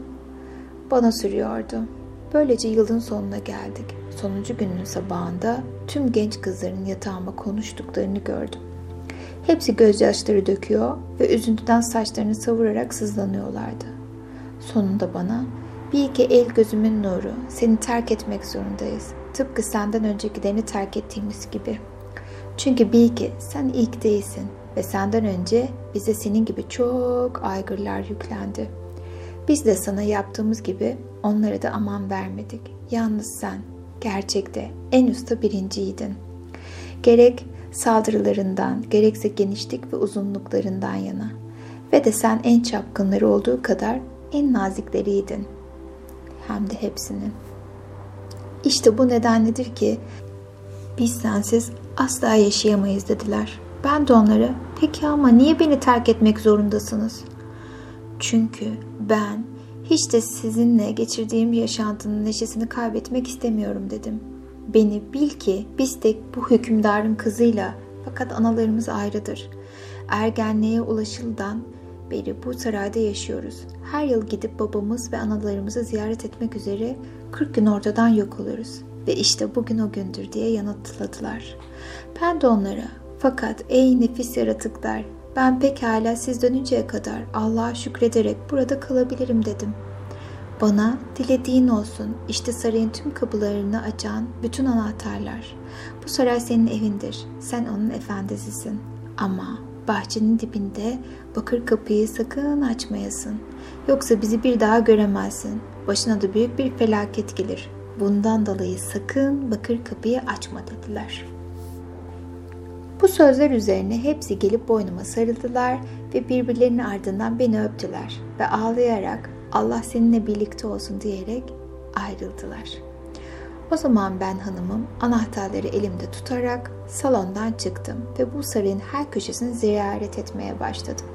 bana sürüyordu. Böylece yılın sonuna geldik. Sonuncu günün sabahında tüm genç kızların yatağıma konuştuklarını gördüm. Hepsi gözyaşları döküyor ve üzüntüden saçlarını savurarak sızlanıyorlardı. Sonunda bana bir iki el gözümün nuru seni terk etmek zorundayız. Tıpkı senden öncekilerini terk ettiğimiz gibi. Çünkü bil ki sen ilk değilsin ve senden önce bize senin gibi çok aygırlar yüklendi.'' Biz de sana yaptığımız gibi onlara da aman vermedik. Yalnız sen gerçekte en usta birinciydin. Gerek saldırılarından, gerekse genişlik ve uzunluklarından yana. Ve de sen en çapkınları olduğu kadar en nazikleriydin. Hem de hepsinin. İşte bu nedenledir ki biz sensiz asla yaşayamayız dediler. Ben de onlara peki ama niye beni terk etmek zorundasınız? Çünkü ben hiç de sizinle geçirdiğim yaşantının neşesini kaybetmek istemiyorum dedim. Beni bil ki biz de bu hükümdarın kızıyla fakat analarımız ayrıdır. Ergenliğe ulaşıldan beri bu sarayda yaşıyoruz. Her yıl gidip babamız ve analarımızı ziyaret etmek üzere 40 gün ortadan yok oluruz. Ve işte bugün o gündür diye yanıtladılar. Ben de onlara fakat ey nefis yaratıklar ben pekala siz dönünceye kadar Allah'a şükrederek burada kalabilirim dedim. Bana dilediğin olsun işte sarayın tüm kapılarını açan bütün anahtarlar. Bu saray senin evindir. Sen onun efendisisin. Ama bahçenin dibinde bakır kapıyı sakın açmayasın. Yoksa bizi bir daha göremezsin. Başına da büyük bir felaket gelir. Bundan dolayı sakın bakır kapıyı açma dediler. Bu sözler üzerine hepsi gelip boynuma sarıldılar ve birbirlerinin ardından beni öptüler ve ağlayarak Allah seninle birlikte olsun diyerek ayrıldılar. O zaman ben hanımım anahtarları elimde tutarak salondan çıktım ve bu sarayın her köşesini ziyaret etmeye başladım.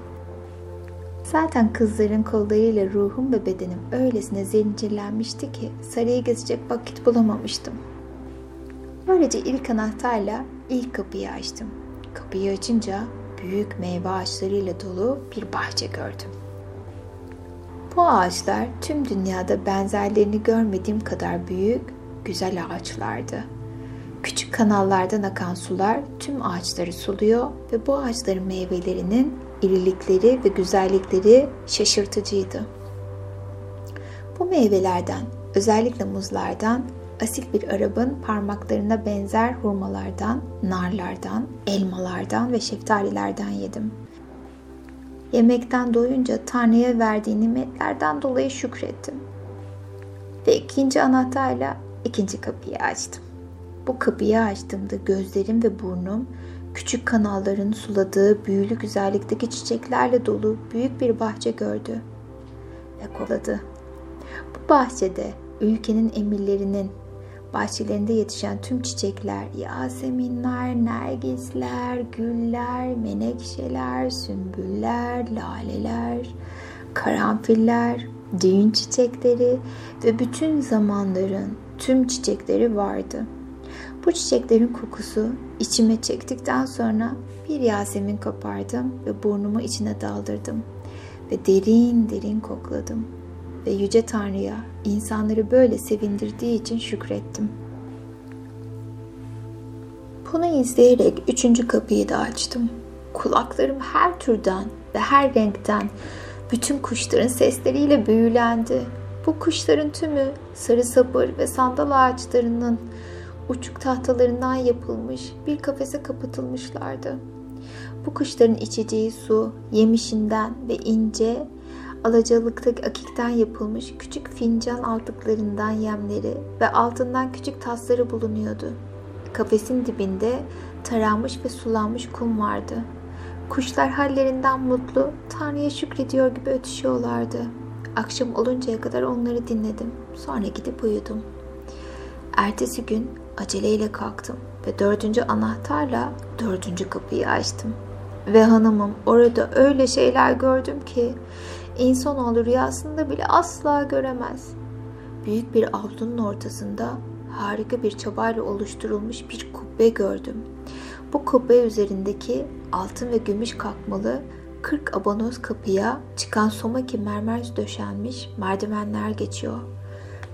Zaten kızların kollarıyla ruhum ve bedenim öylesine zincirlenmişti ki sarayı gezecek vakit bulamamıştım. Böylece ilk anahtarla ilk kapıyı açtım. Kapıyı açınca büyük meyve ağaçlarıyla dolu bir bahçe gördüm. Bu ağaçlar tüm dünyada benzerlerini görmediğim kadar büyük, güzel ağaçlardı. Küçük kanallardan akan sular tüm ağaçları suluyor ve bu ağaçların meyvelerinin irilikleri ve güzellikleri şaşırtıcıydı. Bu meyvelerden, özellikle muzlardan, asil bir Arap'ın parmaklarına benzer hurmalardan, narlardan, elmalardan ve şeftalilerden yedim. Yemekten doyunca Tanrı'ya verdiği nimetlerden dolayı şükrettim. Ve ikinci anahtarla ikinci kapıyı açtım. Bu kapıyı açtığımda gözlerim ve burnum küçük kanalların suladığı büyülü güzellikteki çiçeklerle dolu büyük bir bahçe gördü ve kokladı. Bu bahçede ülkenin emirlerinin bahçelerinde yetişen tüm çiçekler, yaseminler, nergisler, güller, menekşeler, sümbüller, laleler, karanfiller, düğün çiçekleri ve bütün zamanların tüm çiçekleri vardı. Bu çiçeklerin kokusu içime çektikten sonra bir yasemin kopardım ve burnumu içine daldırdım ve derin derin kokladım ve Yüce Tanrı'ya insanları böyle sevindirdiği için şükrettim. Bunu izleyerek üçüncü kapıyı da açtım. Kulaklarım her türden ve her renkten bütün kuşların sesleriyle büyülendi. Bu kuşların tümü sarı sapır ve sandal ağaçlarının uçuk tahtalarından yapılmış bir kafese kapatılmışlardı. Bu kuşların içeceği su, yemişinden ve ince, alacalıktaki akikten yapılmış küçük fincan altıklarından yemleri ve altından küçük tasları bulunuyordu. Kafesin dibinde taranmış ve sulanmış kum vardı. Kuşlar hallerinden mutlu, Tanrı'ya şükrediyor gibi ötüşüyorlardı. Akşam oluncaya kadar onları dinledim. Sonra gidip uyudum. Ertesi gün aceleyle kalktım ve dördüncü anahtarla dördüncü kapıyı açtım. Ve hanımım orada öyle şeyler gördüm ki insanoğlu rüyasında bile asla göremez. Büyük bir avlunun ortasında harika bir çabayla oluşturulmuş bir kubbe gördüm. Bu kubbe üzerindeki altın ve gümüş kalkmalı 40 abanoz kapıya çıkan somaki mermer döşenmiş merdivenler geçiyor.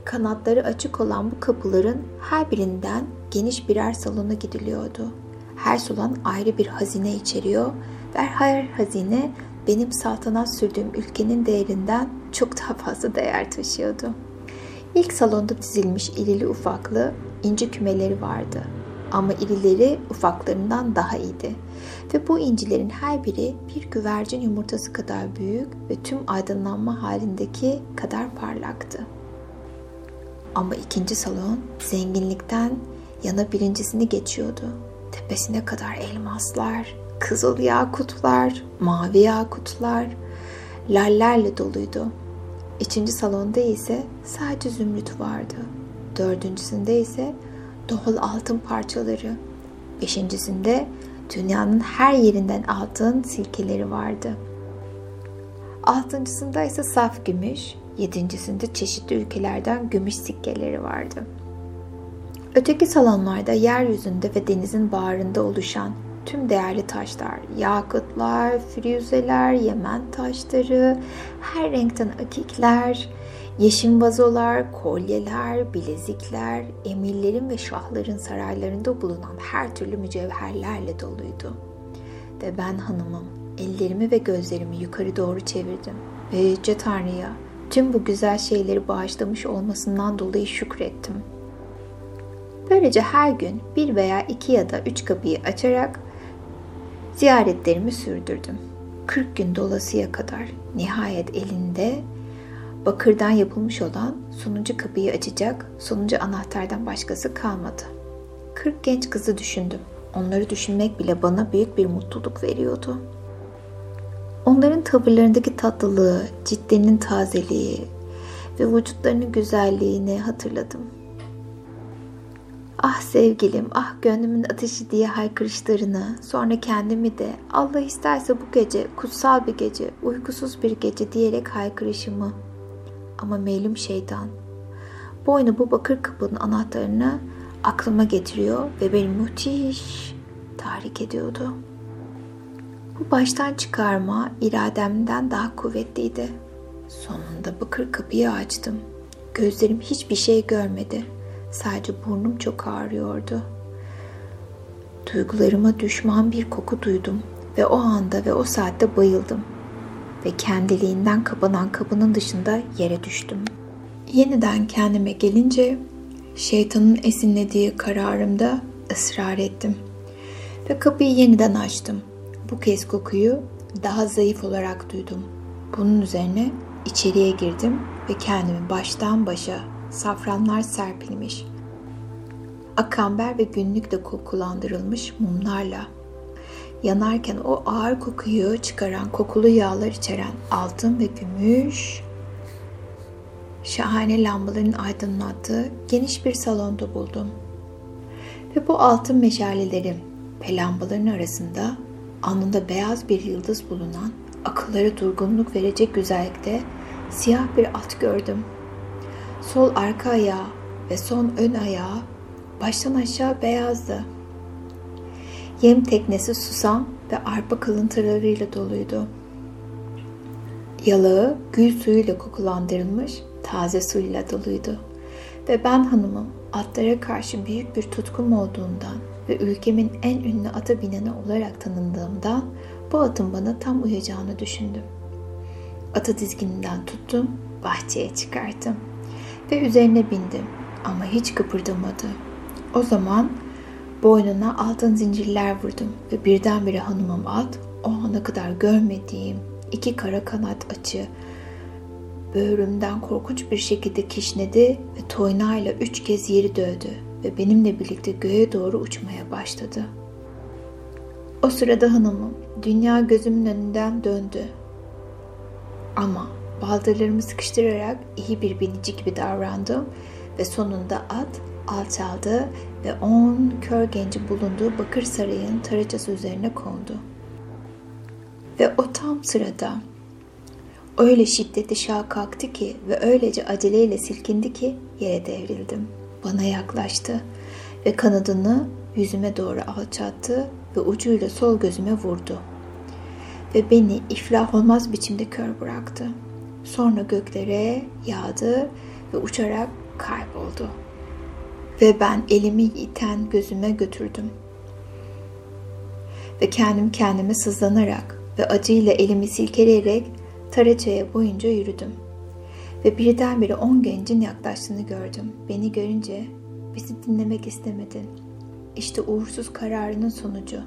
Kanatları açık olan bu kapıların her birinden geniş birer salona gidiliyordu. Her salon ayrı bir hazine içeriyor ve her hazine benim saltanat sürdüğüm ülkenin değerinden çok daha fazla değer taşıyordu. İlk salonda dizilmiş irili ufaklı inci kümeleri vardı. Ama irileri ufaklarından daha iyiydi. Ve bu incilerin her biri bir güvercin yumurtası kadar büyük ve tüm aydınlanma halindeki kadar parlaktı. Ama ikinci salon zenginlikten yana birincisini geçiyordu. Tepesine kadar elmaslar, kızıl yakutlar, mavi yakutlar, lallerle doluydu. İkinci salonda ise sadece zümrüt vardı. Dördüncüsünde ise doğal altın parçaları. Beşincisinde dünyanın her yerinden altın silkeleri vardı. Altıncısında ise saf gümüş, yedincisinde çeşitli ülkelerden gümüş sikkeleri vardı. Öteki salonlarda yeryüzünde ve denizin bağrında oluşan tüm değerli taşlar, yakıtlar, firuzeler, Yemen taşları, her renkten akikler, yeşim vazolar, kolyeler, bilezikler, emirlerin ve şahların saraylarında bulunan her türlü mücevherlerle doluydu. Ve ben hanımım ellerimi ve gözlerimi yukarı doğru çevirdim ve Yüce Tanrı'ya tüm bu güzel şeyleri bağışlamış olmasından dolayı şükrettim. Böylece her gün bir veya iki ya da üç kapıyı açarak ziyaretlerimi sürdürdüm. 40 gün dolasıya kadar nihayet elinde bakırdan yapılmış olan sonuncu kapıyı açacak sonuncu anahtardan başkası kalmadı. 40 genç kızı düşündüm. Onları düşünmek bile bana büyük bir mutluluk veriyordu. Onların tavırlarındaki tatlılığı, ciddinin tazeliği ve vücutlarının güzelliğini hatırladım. Ah sevgilim, ah gönlümün ateşi diye haykırışlarını, sonra kendimi de Allah isterse bu gece kutsal bir gece, uykusuz bir gece diyerek haykırışımı. Ama meylum şeytan, boynu bu bakır kapının anahtarını aklıma getiriyor ve beni müthiş tahrik ediyordu. Bu baştan çıkarma irademden daha kuvvetliydi. Sonunda bakır kapıyı açtım. Gözlerim hiçbir şey görmedi. Sadece burnum çok ağrıyordu. Duygularıma düşman bir koku duydum ve o anda ve o saatte bayıldım ve kendiliğinden kapanan kapının dışında yere düştüm. Yeniden kendime gelince şeytanın esinlediği kararımda ısrar ettim ve kapıyı yeniden açtım. Bu kez kokuyu daha zayıf olarak duydum. Bunun üzerine içeriye girdim ve kendimi baştan başa safranlar serpilmiş, akamber ve günlükle kokulandırılmış mumlarla yanarken o ağır kokuyu çıkaran kokulu yağlar içeren altın ve gümüş şahane lambaların aydınlattığı geniş bir salonda buldum. Ve bu altın meşalelerin ve arasında alnında beyaz bir yıldız bulunan akıllara durgunluk verecek güzellikte siyah bir at gördüm. Sol arka ayağı ve son ön ayağı baştan aşağı beyazdı. Yem teknesi susam ve arpa kalıntılarıyla doluydu. Yalağı gül suyuyla kokulandırılmış taze suyla doluydu. Ve ben hanımım atlara karşı büyük bir tutkum olduğundan ve ülkemin en ünlü ata bineni olarak tanındığımdan bu atın bana tam uyacağını düşündüm. Atı dizgininden tuttum, bahçeye çıkarttım ve üzerine bindim ama hiç kıpırdamadı. O zaman boynuna altın zincirler vurdum ve birdenbire hanımım at o ana kadar görmediğim iki kara kanat açı böğrümden korkunç bir şekilde kişnedi ve toynağıyla üç kez yeri dövdü ve benimle birlikte göğe doğru uçmaya başladı. O sırada hanımım dünya gözümün önünden döndü. Ama baldırlarımı sıkıştırarak iyi bir binici gibi davrandım ve sonunda at alçaldı ve on kör genci bulunduğu Bakır Sarayı'nın taracası üzerine kondu. Ve o tam sırada öyle şiddetli şah kalktı ki ve öylece aceleyle silkindi ki yere devrildim. Bana yaklaştı ve kanadını yüzüme doğru alçattı ve ucuyla sol gözüme vurdu. Ve beni iflah olmaz biçimde kör bıraktı. Sonra göklere yağdı ve uçarak kayboldu. Ve ben elimi iten gözüme götürdüm. Ve kendim kendime sızlanarak ve acıyla elimi silkeleyerek Taraçaya boyunca yürüdüm. Ve birdenbire on gencin yaklaştığını gördüm. Beni görünce bizi dinlemek istemedin. İşte uğursuz kararının sonucu.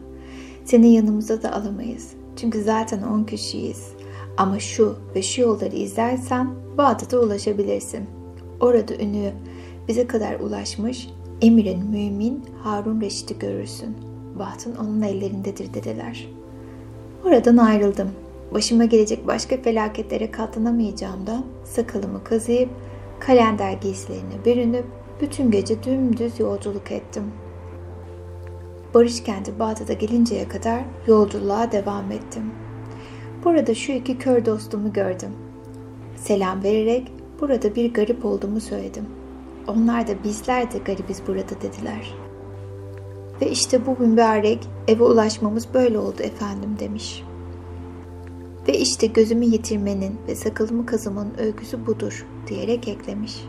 Seni yanımıza da alamayız. Çünkü zaten on kişiyiz. Ama şu ve şu yolları izlersen Bağdat'a ulaşabilirsin. Orada ünü bize kadar ulaşmış Emir'in mümin Harun Reşit'i görürsün. Bahtın onun ellerindedir dediler. Oradan ayrıldım. Başıma gelecek başka felaketlere katlanamayacağımdan sakalımı kazıyıp kalender giysilerine bürünüp bütün gece dümdüz yolculuk ettim. Barış kenti Bağdat'a gelinceye kadar yolculuğa devam ettim. Burada şu iki kör dostumu gördüm. Selam vererek burada bir garip olduğumu söyledim. Onlar da bizler de garibiz burada dediler. Ve işte bu mübarek eve ulaşmamız böyle oldu efendim demiş.'' Ve işte gözümü yitirmenin ve sakalımı kazımanın öyküsü budur diyerek eklemiş.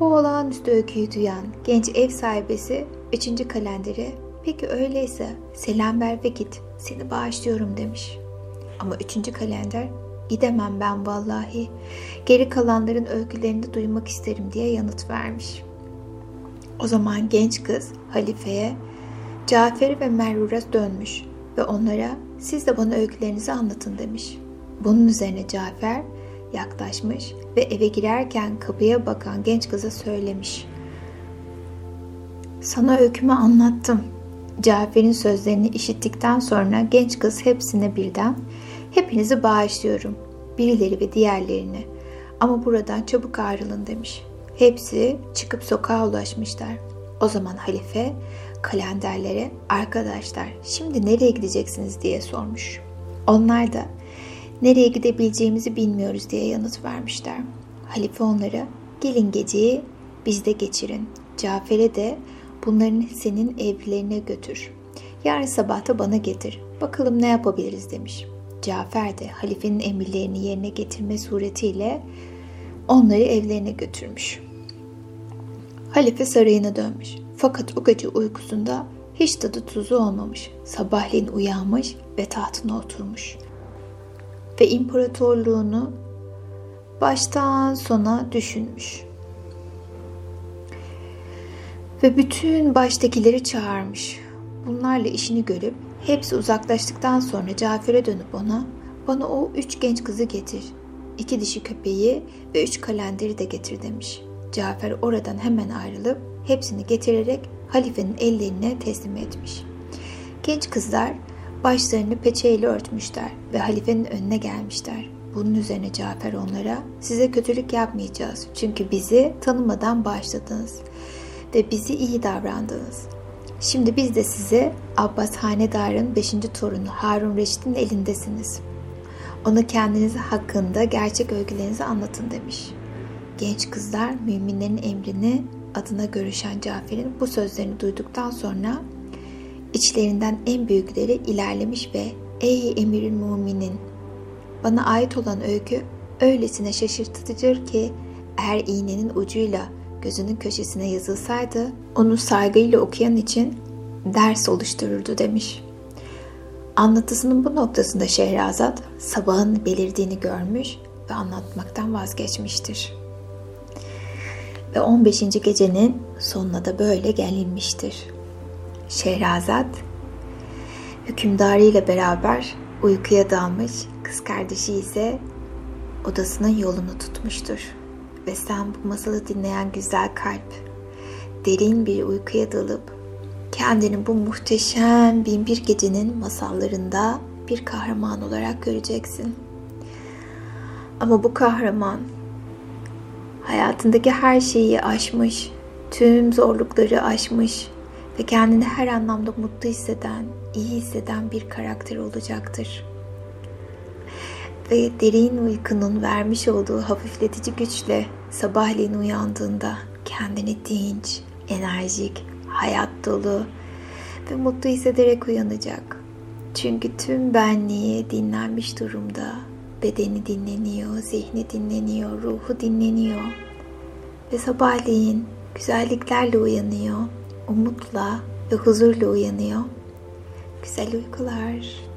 Bu olağanüstü öyküyü duyan genç ev sahibesi 3. kalendere peki öyleyse selam ver ve git seni bağışlıyorum demiş. Ama 3. kalender gidemem ben vallahi geri kalanların öykülerini de duymak isterim diye yanıt vermiş. O zaman genç kız halifeye Cafer'i ve Merur'a dönmüş ve onlara siz de bana öykülerinizi anlatın demiş. Bunun üzerine Cafer yaklaşmış ve eve girerken kapıya bakan genç kıza söylemiş. Sana öykümü anlattım. Cafer'in sözlerini işittikten sonra genç kız hepsine birden hepinizi bağışlıyorum. Birileri ve diğerlerini. Ama buradan çabuk ayrılın demiş. Hepsi çıkıp sokağa ulaşmışlar. O zaman halife kalenderlere arkadaşlar şimdi nereye gideceksiniz diye sormuş. Onlar da nereye gidebileceğimizi bilmiyoruz diye yanıt vermişler. Halife onlara gelin geceyi bizde geçirin. Cafer'e de bunların senin evlerine götür. Yarın sabah da bana getir. Bakalım ne yapabiliriz demiş. Cafer de halifenin emirlerini yerine getirme suretiyle onları evlerine götürmüş. Halife sarayına dönmüş. Fakat o gece uykusunda hiç tadı tuzu olmamış. Sabahleyin uyanmış ve tahtına oturmuş. Ve imparatorluğunu baştan sona düşünmüş. Ve bütün baştakileri çağırmış. Bunlarla işini görüp hepsi uzaklaştıktan sonra Cafer'e dönüp ona bana o üç genç kızı getir. iki dişi köpeği ve üç kalenderi de getir demiş. Cafer oradan hemen ayrılıp hepsini getirerek halifenin ellerine teslim etmiş. Genç kızlar başlarını peçeyle örtmüşler ve halifenin önüne gelmişler. Bunun üzerine Cafer onlara size kötülük yapmayacağız çünkü bizi tanımadan bağışladınız ve bizi iyi davrandınız. Şimdi biz de size Abbas Hanedar'ın 5. torunu Harun Reşit'in elindesiniz. Ona kendiniz hakkında gerçek öykülerinizi anlatın demiş. Genç kızlar müminlerin emrini adına görüşen Cafer'in bu sözlerini duyduktan sonra içlerinden en büyükleri ilerlemiş ve ''Ey emirin muminin, bana ait olan öykü öylesine şaşırtıcıdır ki eğer iğnenin ucuyla gözünün köşesine yazılsaydı onu saygıyla okuyan için ders oluştururdu demiş. Anlatısının bu noktasında Şehrazat sabahın belirdiğini görmüş ve anlatmaktan vazgeçmiştir. Ve 15. gecenin sonuna da böyle gelinmiştir. Şehrazat hükümdarıyla beraber uykuya dalmış, kız kardeşi ise odasının yolunu tutmuştur. Ve sen bu masalı dinleyen güzel kalp, derin bir uykuya dalıp kendini bu muhteşem binbir gecenin masallarında bir kahraman olarak göreceksin. Ama bu kahraman hayatındaki her şeyi aşmış, tüm zorlukları aşmış ve kendini her anlamda mutlu hisseden, iyi hisseden bir karakter olacaktır. Ve derin uykunun vermiş olduğu hafifletici güçle sabahleyin uyandığında kendini dinç, enerjik, hayat dolu ve mutlu hissederek uyanacak. Çünkü tüm benliği dinlenmiş durumda. Bedeni dinleniyor, zihni dinleniyor, ruhu dinleniyor. Ve sabahleyin güzelliklerle uyanıyor, umutla ve huzurla uyanıyor. Güzel uykular.